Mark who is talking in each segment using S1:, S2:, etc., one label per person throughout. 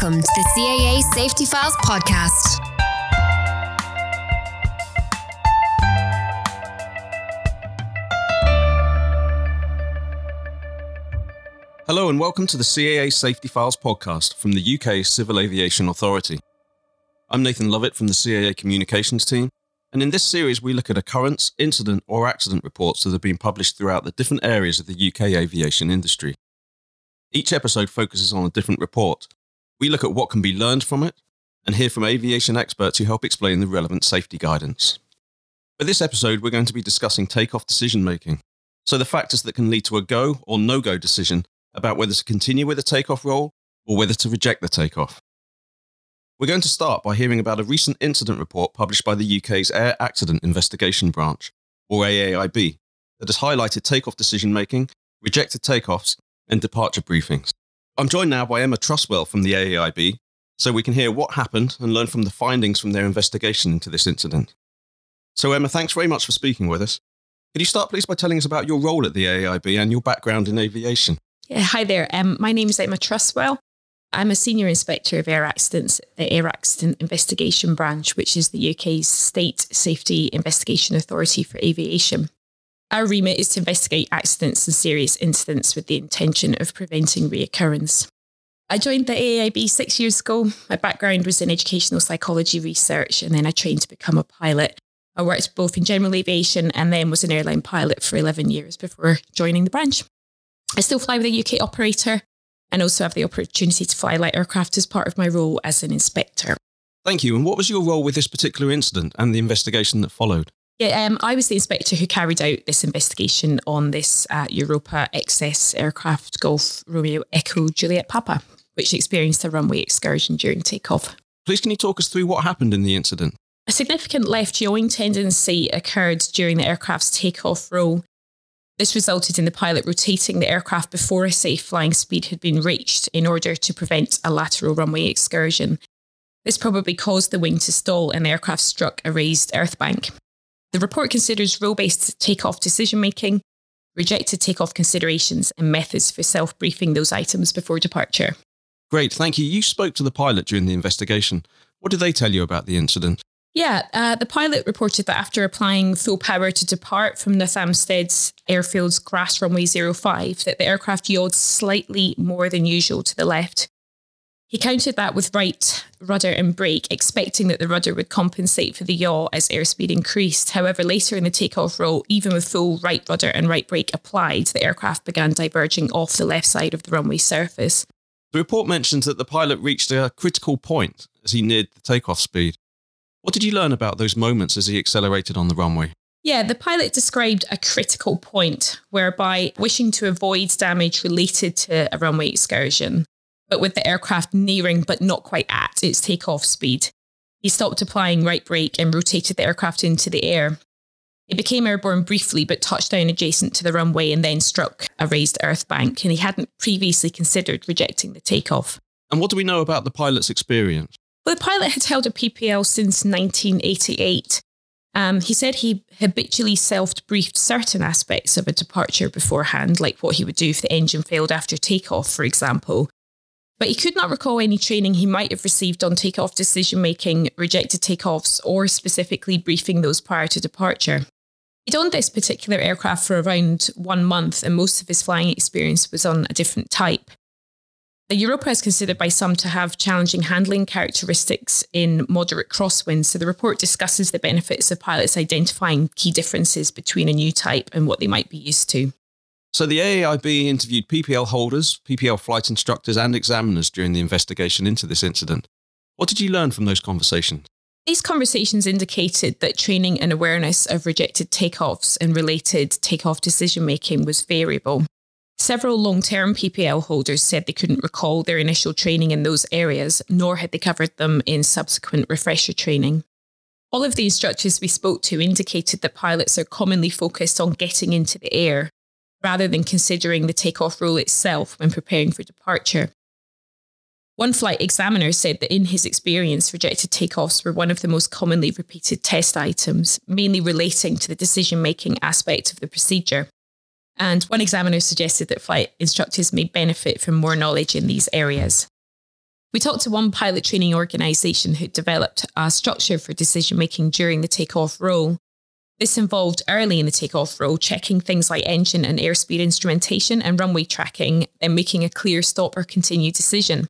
S1: Welcome to the CAA Safety Files podcast.
S2: Hello and welcome to the CAA Safety Files podcast from the UK Civil Aviation Authority. I'm Nathan Lovett from the CAA Communications team, and in this series we look at occurrence, incident, or accident reports that have been published throughout the different areas of the UK aviation industry. Each episode focuses on a different report. We look at what can be learned from it and hear from aviation experts who help explain the relevant safety guidance. For this episode, we're going to be discussing takeoff decision making. So, the factors that can lead to a go or no go decision about whether to continue with a takeoff roll or whether to reject the takeoff. We're going to start by hearing about a recent incident report published by the UK's Air Accident Investigation Branch, or AAIB, that has highlighted takeoff decision making, rejected takeoffs, and departure briefings. I'm joined now by Emma Truswell from the AAIB, so we can hear what happened and learn from the findings from their investigation into this incident. So, Emma, thanks very much for speaking with us. Could you start, please, by telling us about your role at the AAIB and your background in aviation?
S3: Yeah, hi there. Um, my name is Emma Truswell. I'm a senior inspector of air accidents at the Air Accident Investigation Branch, which is the UK's state safety investigation authority for aviation. Our remit is to investigate accidents and serious incidents with the intention of preventing reoccurrence. I joined the AAIB six years ago. My background was in educational psychology research, and then I trained to become a pilot. I worked both in general aviation and then was an airline pilot for 11 years before joining the branch. I still fly with a UK operator and also have the opportunity to fly light aircraft as part of my role as an inspector.
S2: Thank you. And what was your role with this particular incident and the investigation that followed?
S3: Yeah, um, I was the inspector who carried out this investigation on this uh, Europa XS aircraft Golf Romeo Echo Juliet Papa, which experienced a runway excursion during takeoff.
S2: Please, can you talk us through what happened in the incident?
S3: A significant left yawing tendency occurred during the aircraft's takeoff roll. This resulted in the pilot rotating the aircraft before a safe flying speed had been reached in order to prevent a lateral runway excursion. This probably caused the wing to stall and the aircraft struck a raised earth bank. The report considers rule based takeoff decision making, rejected takeoff considerations, and methods for self briefing those items before departure.
S2: Great, thank you. You spoke to the pilot during the investigation. What did they tell you about the incident?
S3: Yeah, uh, the pilot reported that after applying full power to depart from Nuthampstead's airfield's grass runway 05, that the aircraft yawed slightly more than usual to the left, he countered that with right rudder and brake, expecting that the rudder would compensate for the yaw as airspeed increased. However, later in the takeoff roll, even with full right rudder and right brake applied, the aircraft began diverging off the left side of the runway surface.
S2: The report mentions that the pilot reached a critical point as he neared the takeoff speed. What did you learn about those moments as he accelerated on the runway?
S3: Yeah, the pilot described a critical point whereby wishing to avoid damage related to a runway excursion, but with the aircraft nearing but not quite at its takeoff speed. He stopped applying right brake and rotated the aircraft into the air. It became airborne briefly, but touched down adjacent to the runway and then struck a raised earth bank, and he hadn't previously considered rejecting the takeoff.
S2: And what do we know about the pilot's experience?
S3: Well, the pilot had held a PPL since 1988. Um, he said he habitually self briefed certain aspects of a departure beforehand, like what he would do if the engine failed after takeoff, for example. But he could not recall any training he might have received on takeoff decision making, rejected takeoffs, or specifically briefing those prior to departure. He'd owned this particular aircraft for around one month, and most of his flying experience was on a different type. The Europa is considered by some to have challenging handling characteristics in moderate crosswinds, so the report discusses the benefits of pilots identifying key differences between a new type and what they might be used to.
S2: So the AAIB interviewed PPL holders, PPL flight instructors, and examiners during the investigation into this incident. What did you learn from those conversations?
S3: These conversations indicated that training and awareness of rejected takeoffs and related takeoff decision making was variable. Several long term PPL holders said they couldn't recall their initial training in those areas, nor had they covered them in subsequent refresher training. All of the instructors we spoke to indicated that pilots are commonly focused on getting into the air rather than considering the takeoff roll itself when preparing for departure. One flight examiner said that in his experience, rejected takeoffs were one of the most commonly repeated test items, mainly relating to the decision making aspect of the procedure. And one examiner suggested that flight instructors may benefit from more knowledge in these areas. We talked to one pilot training organisation who developed a structure for decision making during the takeoff roll. This involved early in the takeoff roll checking things like engine and airspeed instrumentation and runway tracking, then making a clear stop or continue decision.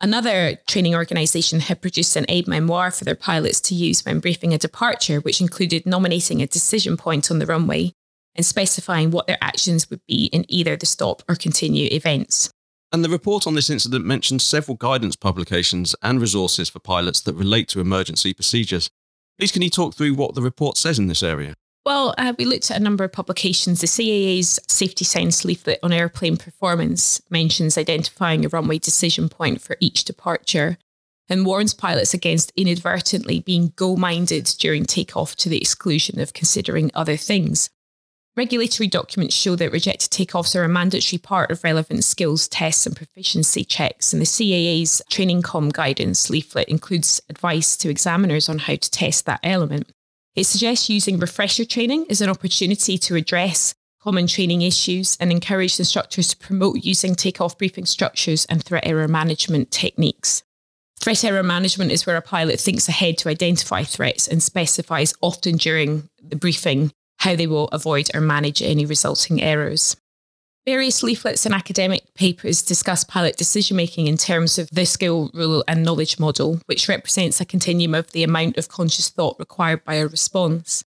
S3: Another training organisation had produced an aid memoir for their pilots to use when briefing a departure, which included nominating a decision point on the runway and specifying what their actions would be in either the stop or continue events.
S2: And the report on this incident mentions several guidance publications and resources for pilots that relate to emergency procedures. Please, can you talk through what the report says in this area?
S3: Well, uh, we looked at a number of publications. The CAA's Safety Sense leaflet on airplane performance mentions identifying a runway decision point for each departure and warns pilots against inadvertently being goal minded during takeoff to the exclusion of considering other things. Regulatory documents show that rejected takeoffs are a mandatory part of relevant skills tests and proficiency checks, and the CAA's Training Comm guidance leaflet includes advice to examiners on how to test that element. It suggests using refresher training as an opportunity to address common training issues and encourage instructors to promote using takeoff briefing structures and threat error management techniques. Threat error management is where a pilot thinks ahead to identify threats and specifies often during the briefing how they will avoid or manage any resulting errors. Various leaflets and academic papers discuss pilot decision making in terms of the skill, rule, and knowledge model, which represents a continuum of the amount of conscious thought required by a response.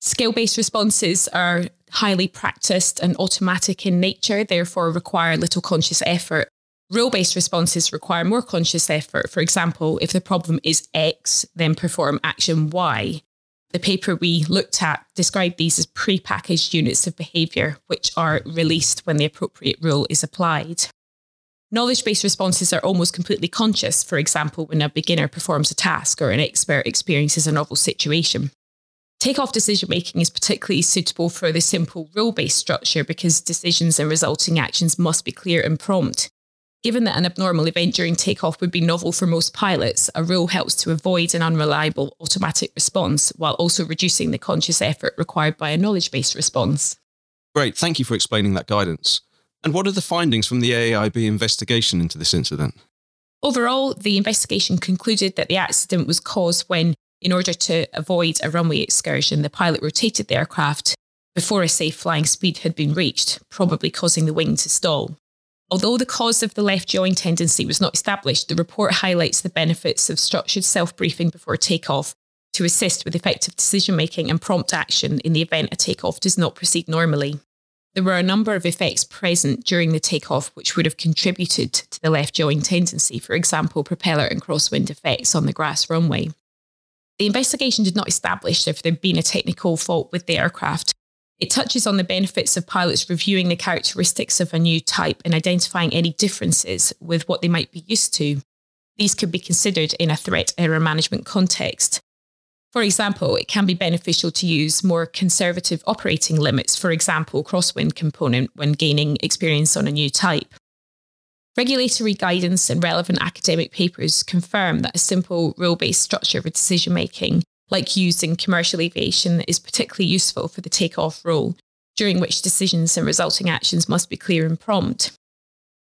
S3: Skill based responses are highly practiced and automatic in nature, therefore require little conscious effort. Rule based responses require more conscious effort. For example, if the problem is X, then perform action Y. The paper we looked at described these as pre-packaged units of behaviour, which are released when the appropriate rule is applied. Knowledge based responses are almost completely conscious, for example, when a beginner performs a task or an expert experiences a novel situation. Takeoff decision making is particularly suitable for the simple rule based structure because decisions and resulting actions must be clear and prompt. Given that an abnormal event during takeoff would be novel for most pilots, a rule helps to avoid an unreliable automatic response while also reducing the conscious effort required by a knowledge based response.
S2: Great, thank you for explaining that guidance. And what are the findings from the AAIB investigation into this incident?
S3: Overall, the investigation concluded that the accident was caused when, in order to avoid a runway excursion, the pilot rotated the aircraft before a safe flying speed had been reached, probably causing the wing to stall. Although the cause of the left yawing tendency was not established, the report highlights the benefits of structured self briefing before takeoff to assist with effective decision making and prompt action in the event a takeoff does not proceed normally. There were a number of effects present during the takeoff which would have contributed to the left yawing tendency, for example, propeller and crosswind effects on the grass runway. The investigation did not establish if there had been a technical fault with the aircraft, it touches on the benefits of pilots reviewing the characteristics of a new type and identifying any differences with what they might be used to. These could be considered in a threat error management context. For example, it can be beneficial to use more conservative operating limits, for example, crosswind component, when gaining experience on a new type. Regulatory guidance and relevant academic papers confirm that a simple rule based structure for decision making like used in commercial aviation, is particularly useful for the takeoff roll, during which decisions and resulting actions must be clear and prompt.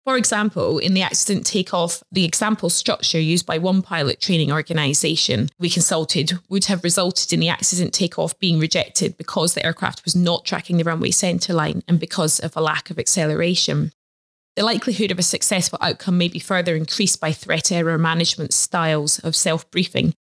S3: For example, in the accident takeoff, the example structure used by one pilot training organisation we consulted would have resulted in the accident takeoff being rejected because the aircraft was not tracking the runway centreline and because of a lack of acceleration. The likelihood of a successful outcome may be further increased by threat error management styles of self briefing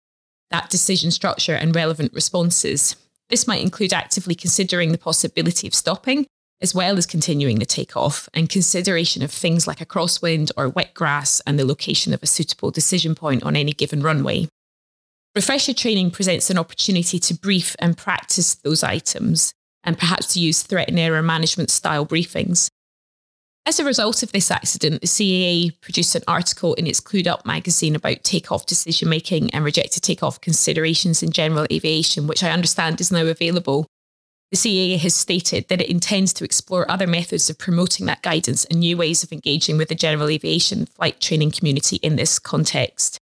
S3: that decision structure and relevant responses. This might include actively considering the possibility of stopping, as well as continuing the takeoff, and consideration of things like a crosswind or wet grass and the location of a suitable decision point on any given runway. Refresher training presents an opportunity to brief and practice those items, and perhaps to use threat and error management style briefings. As a result of this accident, the CAA produced an article in its Clued Up magazine about takeoff decision making and rejected takeoff considerations in general aviation, which I understand is now available. The CAA has stated that it intends to explore other methods of promoting that guidance and new ways of engaging with the general aviation flight training community in this context.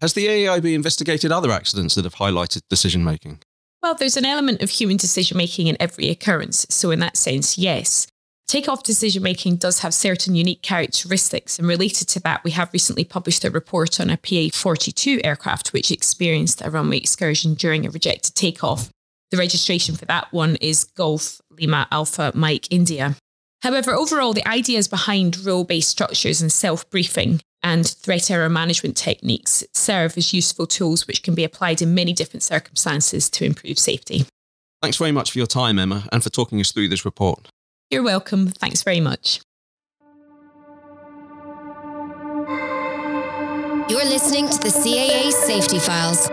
S2: Has the AAIB investigated other accidents that have highlighted decision making?
S3: Well, there's an element of human decision making in every occurrence. So, in that sense, yes. Takeoff decision making does have certain unique characteristics, and related to that, we have recently published a report on a PA 42 aircraft which experienced a runway excursion during a rejected takeoff. The registration for that one is Golf Lima Alpha Mike India. However, overall, the ideas behind rule based structures and self briefing and threat error management techniques serve as useful tools which can be applied in many different circumstances to improve safety.
S2: Thanks very much for your time, Emma, and for talking us through this report.
S3: You're welcome. Thanks very much.
S1: You're listening to the CAA Safety Files.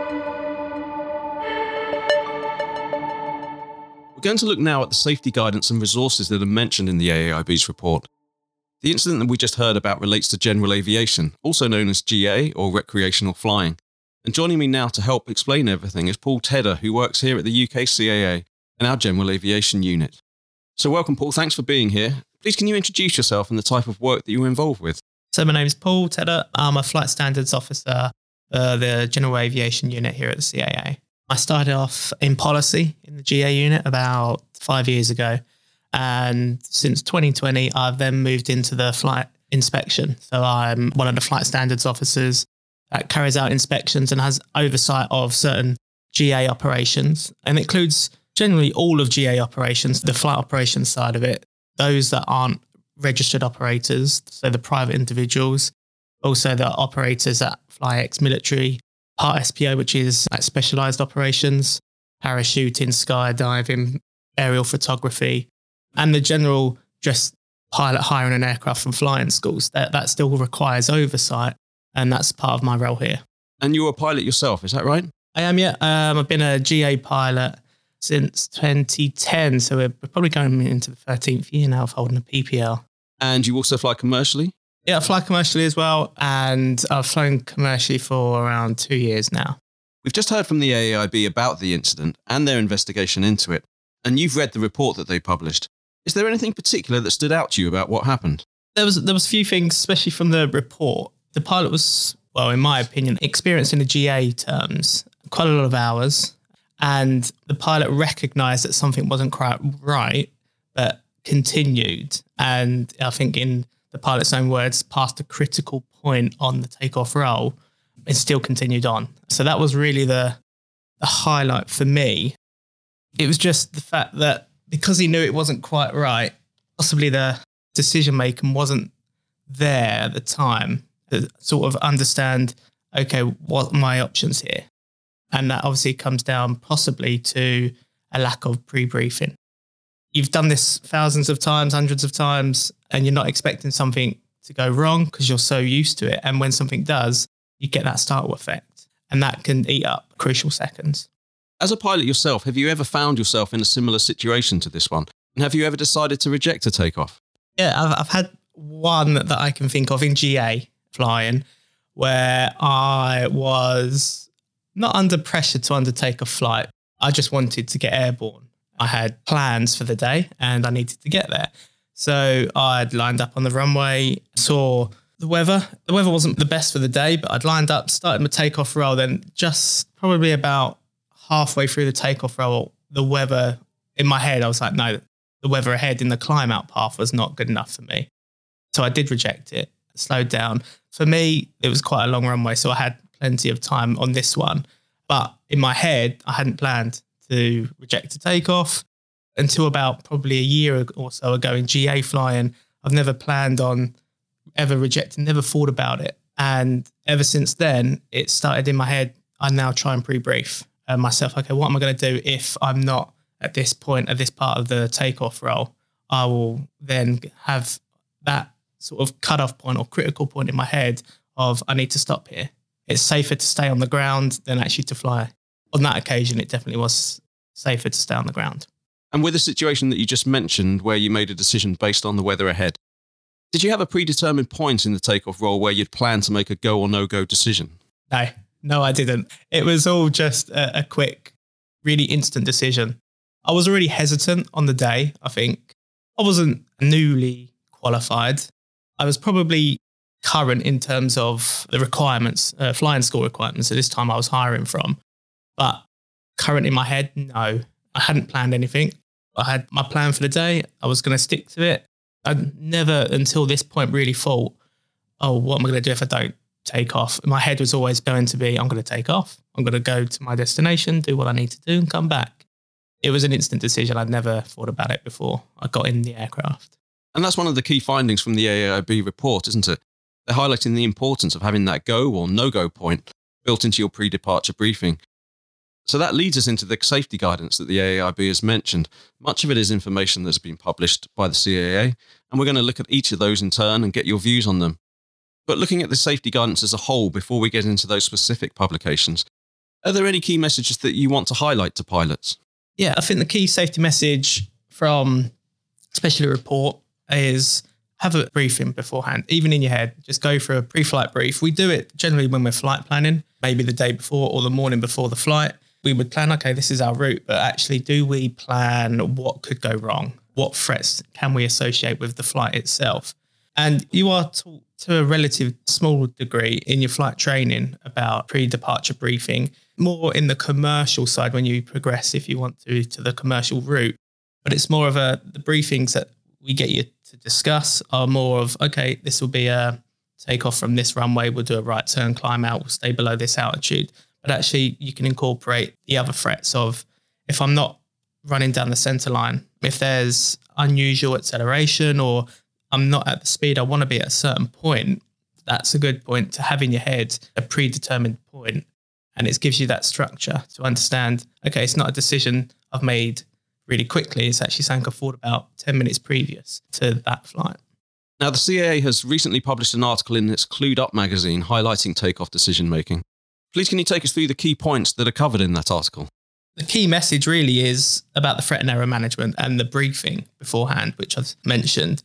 S2: We're going to look now at the safety guidance and resources that are mentioned in the AAIB's report. The incident that we just heard about relates to general aviation, also known as GA or recreational flying. And joining me now to help explain everything is Paul Tedder, who works here at the UK CAA and our General Aviation Unit. So, welcome, Paul. Thanks for being here. Please, can you introduce yourself and the type of work that you're involved with?
S4: So, my name is Paul Tedder. I'm a flight standards officer, uh, the General Aviation Unit here at the CAA. I started off in policy in the GA unit about five years ago. And since 2020, I've then moved into the flight inspection. So, I'm one of the flight standards officers that carries out inspections and has oversight of certain GA operations and includes generally all of GA operations, the flight operations side of it, those that aren't registered operators, so the private individuals, also the operators at fly ex military, part SPO, which is like specialized operations, parachuting, skydiving, aerial photography, and the general just pilot hiring an aircraft from flying schools. That, that still requires oversight, and that's part of my role here.
S2: And you're a pilot yourself, is that right?
S4: I am, yeah. Um, I've been a GA pilot since 2010. So we're probably going into the 13th year now of holding a PPL.
S2: And you also fly commercially?
S4: Yeah, I fly commercially as well. And I've flown commercially for around two years now.
S2: We've just heard from the AAIB about the incident and their investigation into it. And you've read the report that they published. Is there anything particular that stood out to you about what happened?
S4: There was there was a few things, especially from the report. The pilot was, well, in my opinion, experienced in the GA terms, quite a lot of hours, and the pilot recognized that something wasn't quite right, but continued. And I think, in the pilot's own words, past a critical point on the takeoff roll, it still continued on. So that was really the, the highlight for me. It was just the fact that because he knew it wasn't quite right, possibly the decision making wasn't there at the time to sort of understand okay, what my options here? And that obviously comes down possibly to a lack of pre briefing. You've done this thousands of times, hundreds of times, and you're not expecting something to go wrong because you're so used to it. And when something does, you get that startle effect, and that can eat up crucial seconds.
S2: As a pilot yourself, have you ever found yourself in a similar situation to this one? And have you ever decided to reject a takeoff?
S4: Yeah, I've, I've had one that I can think of in GA flying where I was not under pressure to undertake a flight. I just wanted to get airborne. I had plans for the day and I needed to get there. So I'd lined up on the runway, saw the weather. The weather wasn't the best for the day, but I'd lined up, started my takeoff roll. Then, just probably about halfway through the takeoff roll, the weather in my head, I was like, no, the weather ahead in the climb out path was not good enough for me. So I did reject it, slowed down. For me, it was quite a long runway. So I had plenty of time on this one. But in my head, I hadn't planned to reject a takeoff until about probably a year or so ago in GA flying. I've never planned on ever rejecting, never thought about it. And ever since then, it started in my head. I now try and pre brief uh, myself. Okay, what am I going to do if I'm not at this point, at this part of the takeoff roll? I will then have that sort of cutoff point or critical point in my head of I need to stop here it's safer to stay on the ground than actually to fly. On that occasion, it definitely was safer to stay on the ground.
S2: And with the situation that you just mentioned, where you made a decision based on the weather ahead, did you have a predetermined point in the takeoff roll where you'd planned to make a go or no go decision?
S4: No, no, I didn't. It was all just a, a quick, really instant decision. I was already hesitant on the day, I think. I wasn't newly qualified. I was probably current in terms of the requirements, uh, flying school requirements at this time I was hiring from. But current in my head, no, I hadn't planned anything. I had my plan for the day. I was going to stick to it. I never until this point really thought, oh, what am I going to do if I don't take off? My head was always going to be, I'm going to take off. I'm going to go to my destination, do what I need to do, and come back. It was an instant decision. I'd never thought about it before I got in the aircraft.
S2: And that's one of the key findings from the AAIB report, isn't it? They're highlighting the importance of having that go or no go point built into your pre departure briefing. So that leads us into the safety guidance that the AAIB has mentioned. Much of it is information that's been published by the CAA, and we're going to look at each of those in turn and get your views on them. But looking at the safety guidance as a whole before we get into those specific publications, are there any key messages that you want to highlight to pilots?
S4: Yeah, I think the key safety message from especially a report is have a briefing beforehand, even in your head. Just go for a pre flight brief. We do it generally when we're flight planning, maybe the day before or the morning before the flight. We would plan, okay, this is our route, but actually, do we plan what could go wrong? What threats can we associate with the flight itself? And you are taught to a relative small degree in your flight training about pre departure briefing, more in the commercial side when you progress, if you want to, to the commercial route. But it's more of a the briefings that we get you discuss are more of okay, this will be a takeoff from this runway, we'll do a right turn, climb out, we'll stay below this altitude. But actually, you can incorporate the other threats of if I'm not running down the center line, if there's unusual acceleration or I'm not at the speed I want to be at a certain point, that's a good point to have in your head a predetermined point. And it gives you that structure to understand okay, it's not a decision I've made really quickly. It's actually I thought about 10 minutes previous to that flight.
S2: Now, the CAA has recently published an article in its Clued Up magazine highlighting takeoff decision making. Please, can you take us through the key points that are covered in that article?
S4: The key message really is about the threat and error management and the briefing beforehand, which I've mentioned.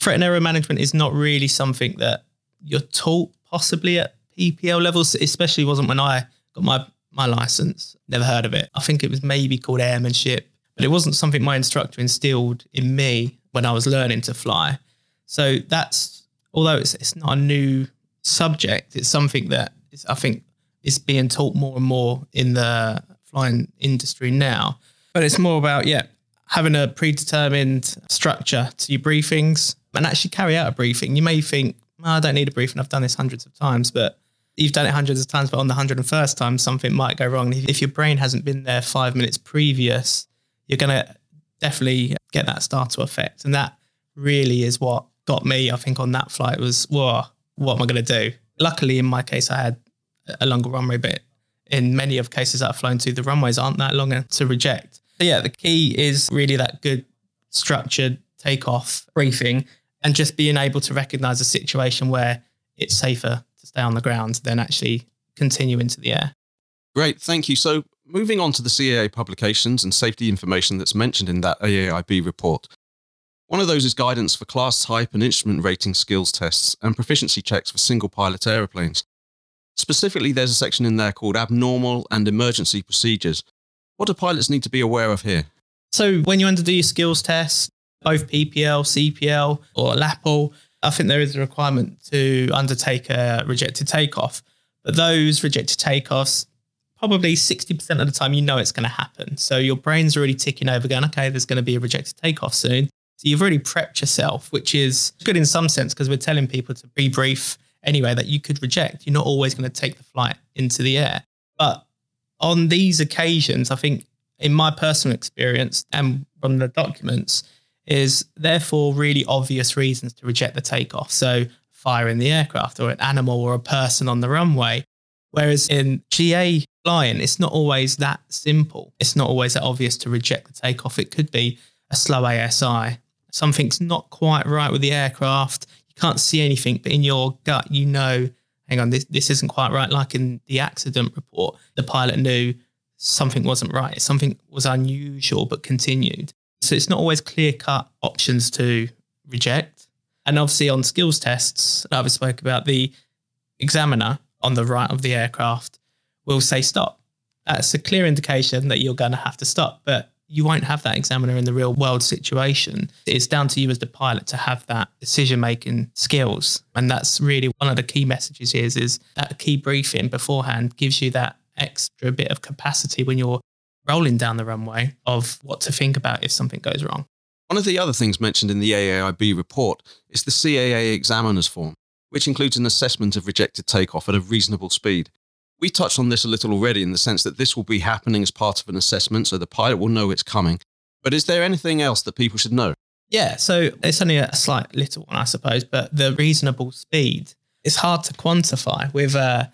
S4: Threat and error management is not really something that you're taught possibly at PPL levels, especially wasn't when I got my, my license. Never heard of it. I think it was maybe called airmanship but it wasn't something my instructor instilled in me when I was learning to fly. So that's although it's it's not a new subject, it's something that is, I think is being taught more and more in the flying industry now. But it's more about yeah having a predetermined structure to your briefings and actually carry out a briefing. You may think oh, I don't need a briefing. I've done this hundreds of times, but you've done it hundreds of times, but on the 101st time, something might go wrong. If your brain hasn't been there five minutes previous you're going to definitely get that startle effect. And that really is what got me, I think, on that flight was, whoa, what am I going to do? Luckily, in my case, I had a longer runway, but in many of cases that I've flown to, the runways aren't that long to reject. But yeah, the key is really that good structured takeoff briefing and just being able to recognize a situation where it's safer to stay on the ground than actually continue into the air.
S2: Great, thank you. So, moving on to the CAA publications and safety information that's mentioned in that AAIB report. One of those is guidance for class type and instrument rating skills tests and proficiency checks for single pilot aeroplanes. Specifically, there's a section in there called abnormal and emergency procedures. What do pilots need to be aware of here?
S4: So, when you underdo your skills test, both PPL, CPL, or LAPL, I think there is a requirement to undertake a rejected takeoff. But those rejected takeoffs probably 60% of the time you know it's going to happen. So your brain's already ticking over, going, okay, there's going to be a rejected takeoff soon. So you've already prepped yourself, which is good in some sense because we're telling people to be brief anyway that you could reject. You're not always going to take the flight into the air. But on these occasions, I think in my personal experience and from the documents, is therefore really obvious reasons to reject the takeoff. So fire in the aircraft or an animal or a person on the runway. Whereas in GA flying, it's not always that simple. It's not always that obvious to reject the takeoff. It could be a slow ASI. Something's not quite right with the aircraft. You can't see anything, but in your gut, you know, hang on, this, this isn't quite right. Like in the accident report, the pilot knew something wasn't right. Something was unusual, but continued. So it's not always clear cut options to reject. And obviously on skills tests, I've spoke about the examiner on the right of the aircraft will say stop. That's a clear indication that you're going to have to stop, but you won't have that examiner in the real world situation. It's down to you as the pilot to have that decision making skills. And that's really one of the key messages here is, is that key briefing beforehand gives you that extra bit of capacity when you're rolling down the runway of what to think about if something goes wrong.
S2: One of the other things mentioned in the AAIB report is the CAA examiner's form, which includes an assessment of rejected takeoff at a reasonable speed. We touched on this a little already in the sense that this will be happening as part of an assessment, so the pilot will know it's coming. But is there anything else that people should know?
S4: Yeah, so it's only a slight little one, I suppose, but the reasonable speed is hard to quantify with uh,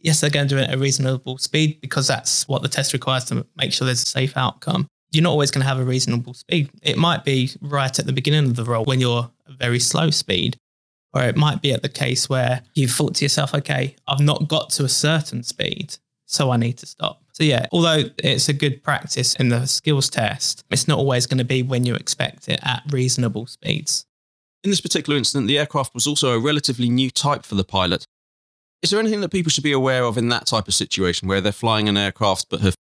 S4: yes, they're going to do it at a reasonable speed because that's what the test requires to make sure there's a safe outcome. You're not always going to have a reasonable speed. It might be right at the beginning of the roll when you're a very slow speed, or it might be at the case where you've thought to yourself, okay, I've not got to a certain speed, so I need to stop. So, yeah, although it's a good practice in the skills test, it's not always going to be when you expect it at reasonable speeds.
S2: In this particular incident, the aircraft was also a relatively new type for the pilot, is there anything that people should be aware of in that type of situation where they're flying an aircraft but have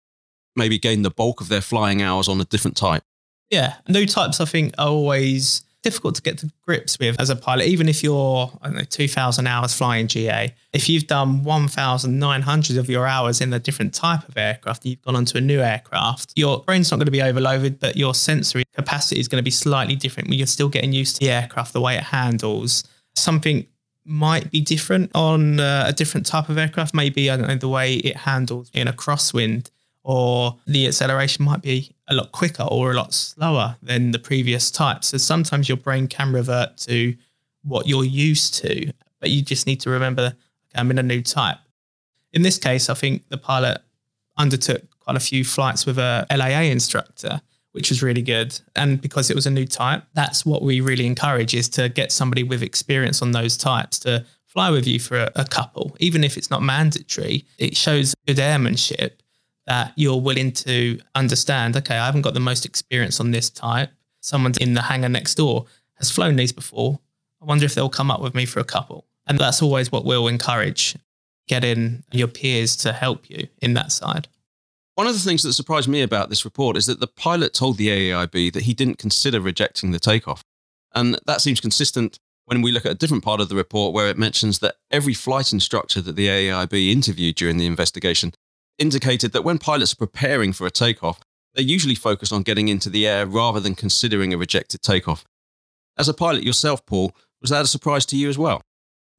S2: maybe gained the bulk of their flying hours on a different type?
S4: Yeah, new types I think are always difficult to get to grips with as a pilot, even if you're, I don't know, 2,000 hours flying GA. If you've done 1,900 of your hours in a different type of aircraft, you've gone onto a new aircraft, your brain's not going to be overloaded, but your sensory capacity is going to be slightly different. You're still getting used to the aircraft, the way it handles. Something might be different on uh, a different type of aircraft. Maybe, I don't know, the way it handles in a crosswind or the acceleration might be a lot quicker or a lot slower than the previous type. So sometimes your brain can revert to what you're used to, but you just need to remember, okay, I'm in a new type. In this case, I think the pilot undertook quite a few flights with a LAA instructor which was really good. And because it was a new type, that's what we really encourage is to get somebody with experience on those types to fly with you for a, a couple, even if it's not mandatory. It shows good airmanship that you're willing to understand, okay, I haven't got the most experience on this type. Someone in the hangar next door has flown these before. I wonder if they'll come up with me for a couple. And that's always what we'll encourage getting your peers to help you in that side.
S2: One of the things that surprised me about this report is that the pilot told the AAIB that he didn't consider rejecting the takeoff. And that seems consistent when we look at a different part of the report where it mentions that every flight instructor that the AAIB interviewed during the investigation indicated that when pilots are preparing for a takeoff, they're usually focused on getting into the air rather than considering a rejected takeoff. As a pilot yourself, Paul, was that a surprise to you as well?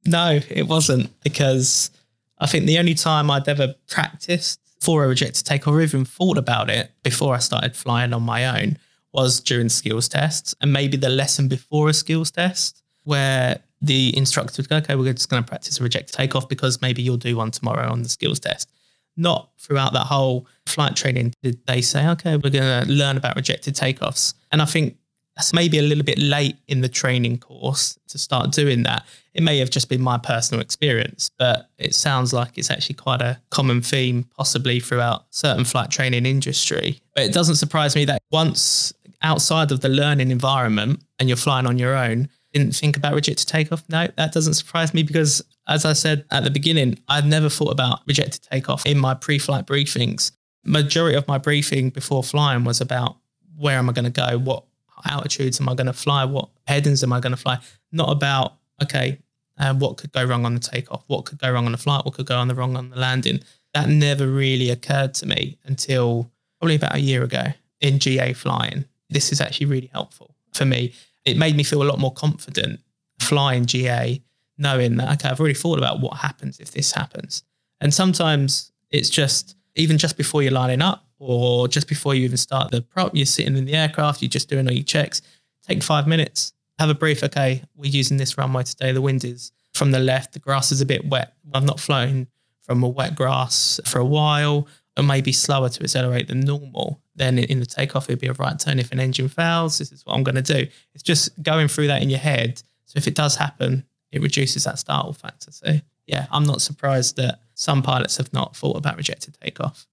S4: No, it wasn't because I think the only time I'd ever practiced for a rejected takeoff or even thought about it before I started flying on my own was during skills tests and maybe the lesson before a skills test where the instructor would go, okay, we're just going to practice a rejected takeoff because maybe you'll do one tomorrow on the skills test. Not throughout that whole flight training did they say, okay, we're going to learn about rejected takeoffs. And I think that's maybe a little bit late in the training course to start doing that. It may have just been my personal experience, but it sounds like it's actually quite a common theme, possibly throughout certain flight training industry. But it doesn't surprise me that once outside of the learning environment and you're flying on your own, didn't think about rejected takeoff. No, that doesn't surprise me because, as I said at the beginning, I'd never thought about rejected takeoff in my pre-flight briefings. Majority of my briefing before flying was about where am I going to go, what altitudes am I going to fly? What headings am I going to fly? Not about, okay, um, what could go wrong on the takeoff? What could go wrong on the flight? What could go on the wrong on the landing? That never really occurred to me until probably about a year ago in GA flying. This is actually really helpful for me. It made me feel a lot more confident flying GA, knowing that, okay, I've already thought about what happens if this happens. And sometimes it's just, even just before you're lining up, or just before you even start the prop, you're sitting in the aircraft, you're just doing all your checks. Take five minutes, have a brief. Okay, we're using this runway today. The wind is from the left. The grass is a bit wet. I've not flown from a wet grass for a while, or maybe slower to accelerate than normal. Then in the takeoff, it'd be a right turn. If an engine fails, this is what I'm going to do. It's just going through that in your head. So if it does happen, it reduces that startle factor. So yeah, I'm not surprised that some pilots have not thought about rejected takeoff.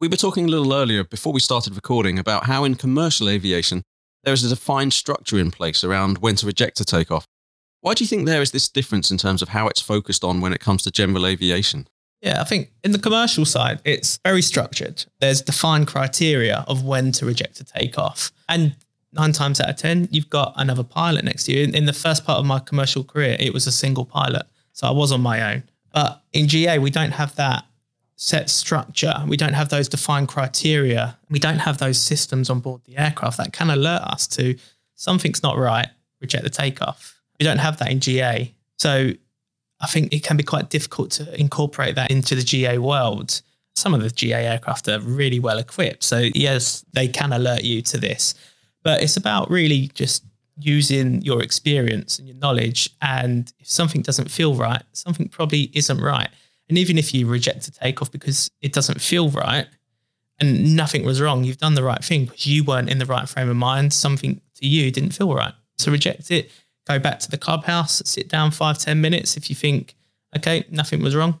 S2: We were talking a little earlier before we started recording about how in commercial aviation there is a defined structure in place around when to reject a takeoff. Why do you think there is this difference in terms of how it's focused on when it comes to general aviation?
S4: Yeah, I think in the commercial side, it's very structured. There's defined criteria of when to reject a takeoff. And nine times out of 10, you've got another pilot next to you. In, in the first part of my commercial career, it was a single pilot. So I was on my own. But in GA, we don't have that set structure. We don't have those defined criteria. We don't have those systems on board the aircraft that can alert us to something's not right, reject the takeoff. We don't have that in GA. So I think it can be quite difficult to incorporate that into the GA world. Some of the GA aircraft are really well equipped. So, yes, they can alert you to this, but it's about really just using your experience and your knowledge. And if something doesn't feel right, something probably isn't right. And even if you reject a takeoff because it doesn't feel right and nothing was wrong, you've done the right thing because you weren't in the right frame of mind. Something to you didn't feel right. So reject it, go back to the clubhouse, sit down five ten minutes. If you think, okay, nothing was wrong,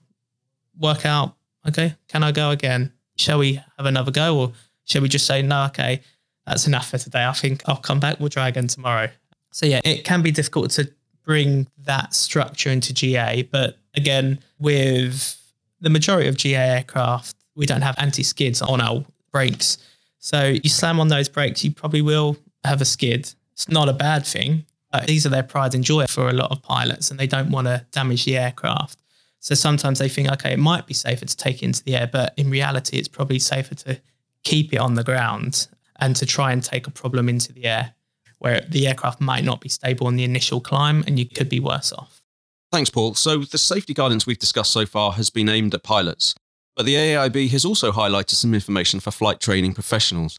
S4: work out, okay, can I go again? Shall we have another go? Or shall we just say, no, okay, that's enough for today. I think I'll come back. We'll try again tomorrow. So yeah, it can be difficult to bring that structure into GA, but again, with the majority of GA aircraft, we don't have anti-skids on our brakes. So you slam on those brakes, you probably will have a skid. It's not a bad thing. These are their pride and joy for a lot of pilots, and they don't want to damage the aircraft. So sometimes they think, okay, it might be safer to take it into the air, but in reality, it's probably safer to keep it on the ground and to try and take a problem into the air where the aircraft might not be stable on the initial climb and you could be worse off.
S2: Thanks, Paul. So, the safety guidance we've discussed so far has been aimed at pilots, but the AAIB has also highlighted some information for flight training professionals.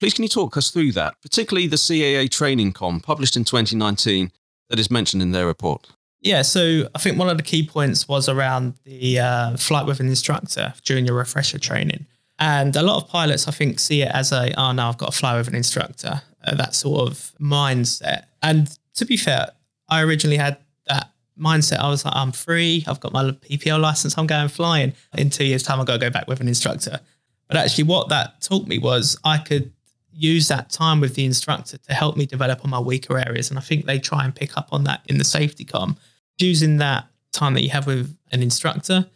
S2: Please, can you talk us through that, particularly the CAA Training Comm published in 2019 that is mentioned in their report?
S4: Yeah, so I think one of the key points was around the uh, flight with an instructor during your refresher training. And a lot of pilots, I think, see it as a, oh, no, I've got to fly with an instructor, uh, that sort of mindset. And to be fair, I originally had that mindset. I was like, I'm free. I've got my PPL license. I'm going flying. In two years' time, I've got to go back with an instructor. But actually, what that taught me was I could use that time with the instructor to help me develop on my weaker areas. And I think they try and pick up on that in the safety com. Using that time that you have with an instructor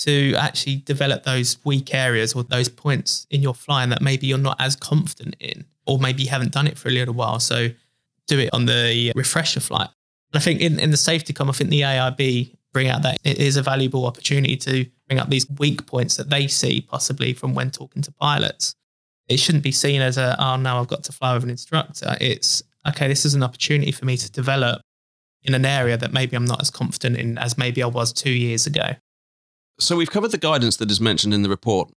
S4: to actually develop those weak areas or those points in your flying that maybe you're not as confident in, or maybe you haven't done it for a little while. So do it on the refresher flight. And I think in, in the safety com, I think the AIB bring out that it is a valuable opportunity to bring up these weak points that they see possibly from when talking to pilots. It shouldn't be seen as a, oh, now I've got to fly with an instructor. It's, okay, this is an opportunity for me to develop in an area that maybe I'm not as confident in as maybe I was two years ago.
S2: So we've covered the guidance that is mentioned in the report.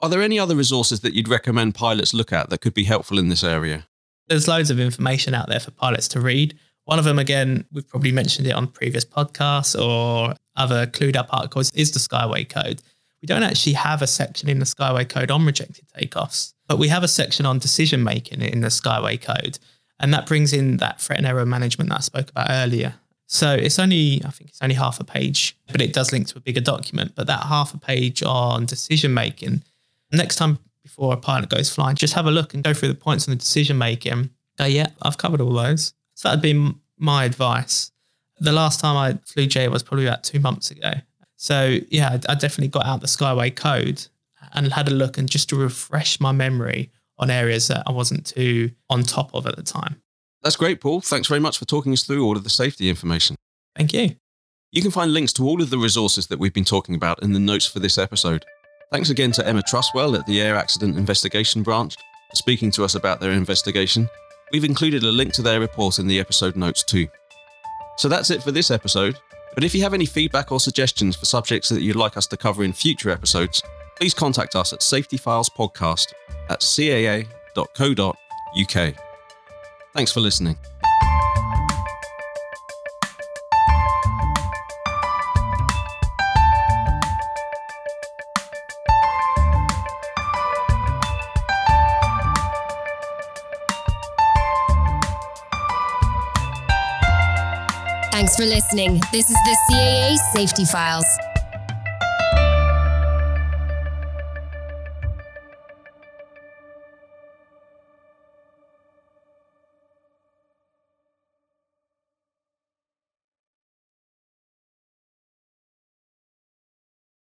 S2: Are there any other resources that you'd recommend pilots look at that could be helpful in this area?
S4: There's loads of information out there for pilots to read. One of them, again, we've probably mentioned it on previous podcasts or other clued up articles, is the Skyway Code. We don't actually have a section in the Skyway Code on rejected takeoffs, but we have a section on decision making in the Skyway Code. And that brings in that threat and error management that I spoke about earlier. So it's only, I think it's only half a page, but it does link to a bigger document. But that half a page on decision making, next time before a pilot goes flying, just have a look and go through the points on the decision making. Go, yeah, I've covered all those. So that'd be my advice. The last time I flew J was probably about two months ago. So yeah, I definitely got out the Skyway code and had a look and just to refresh my memory on areas that I wasn't too on top of at the time.
S2: That's great, Paul. Thanks very much for talking us through all of the safety information.
S4: Thank you.
S2: You can find links to all of the resources that we've been talking about in the notes for this episode. Thanks again to Emma Truswell at the Air Accident Investigation Branch for speaking to us about their investigation. We've included a link to their report in the episode notes too. So that's it for this episode. But if you have any feedback or suggestions for subjects that you'd like us to cover in future episodes, please contact us at safetyfilespodcast at caa.co.uk. Thanks for listening.
S1: Thanks for listening. This is the CAA Safety Files.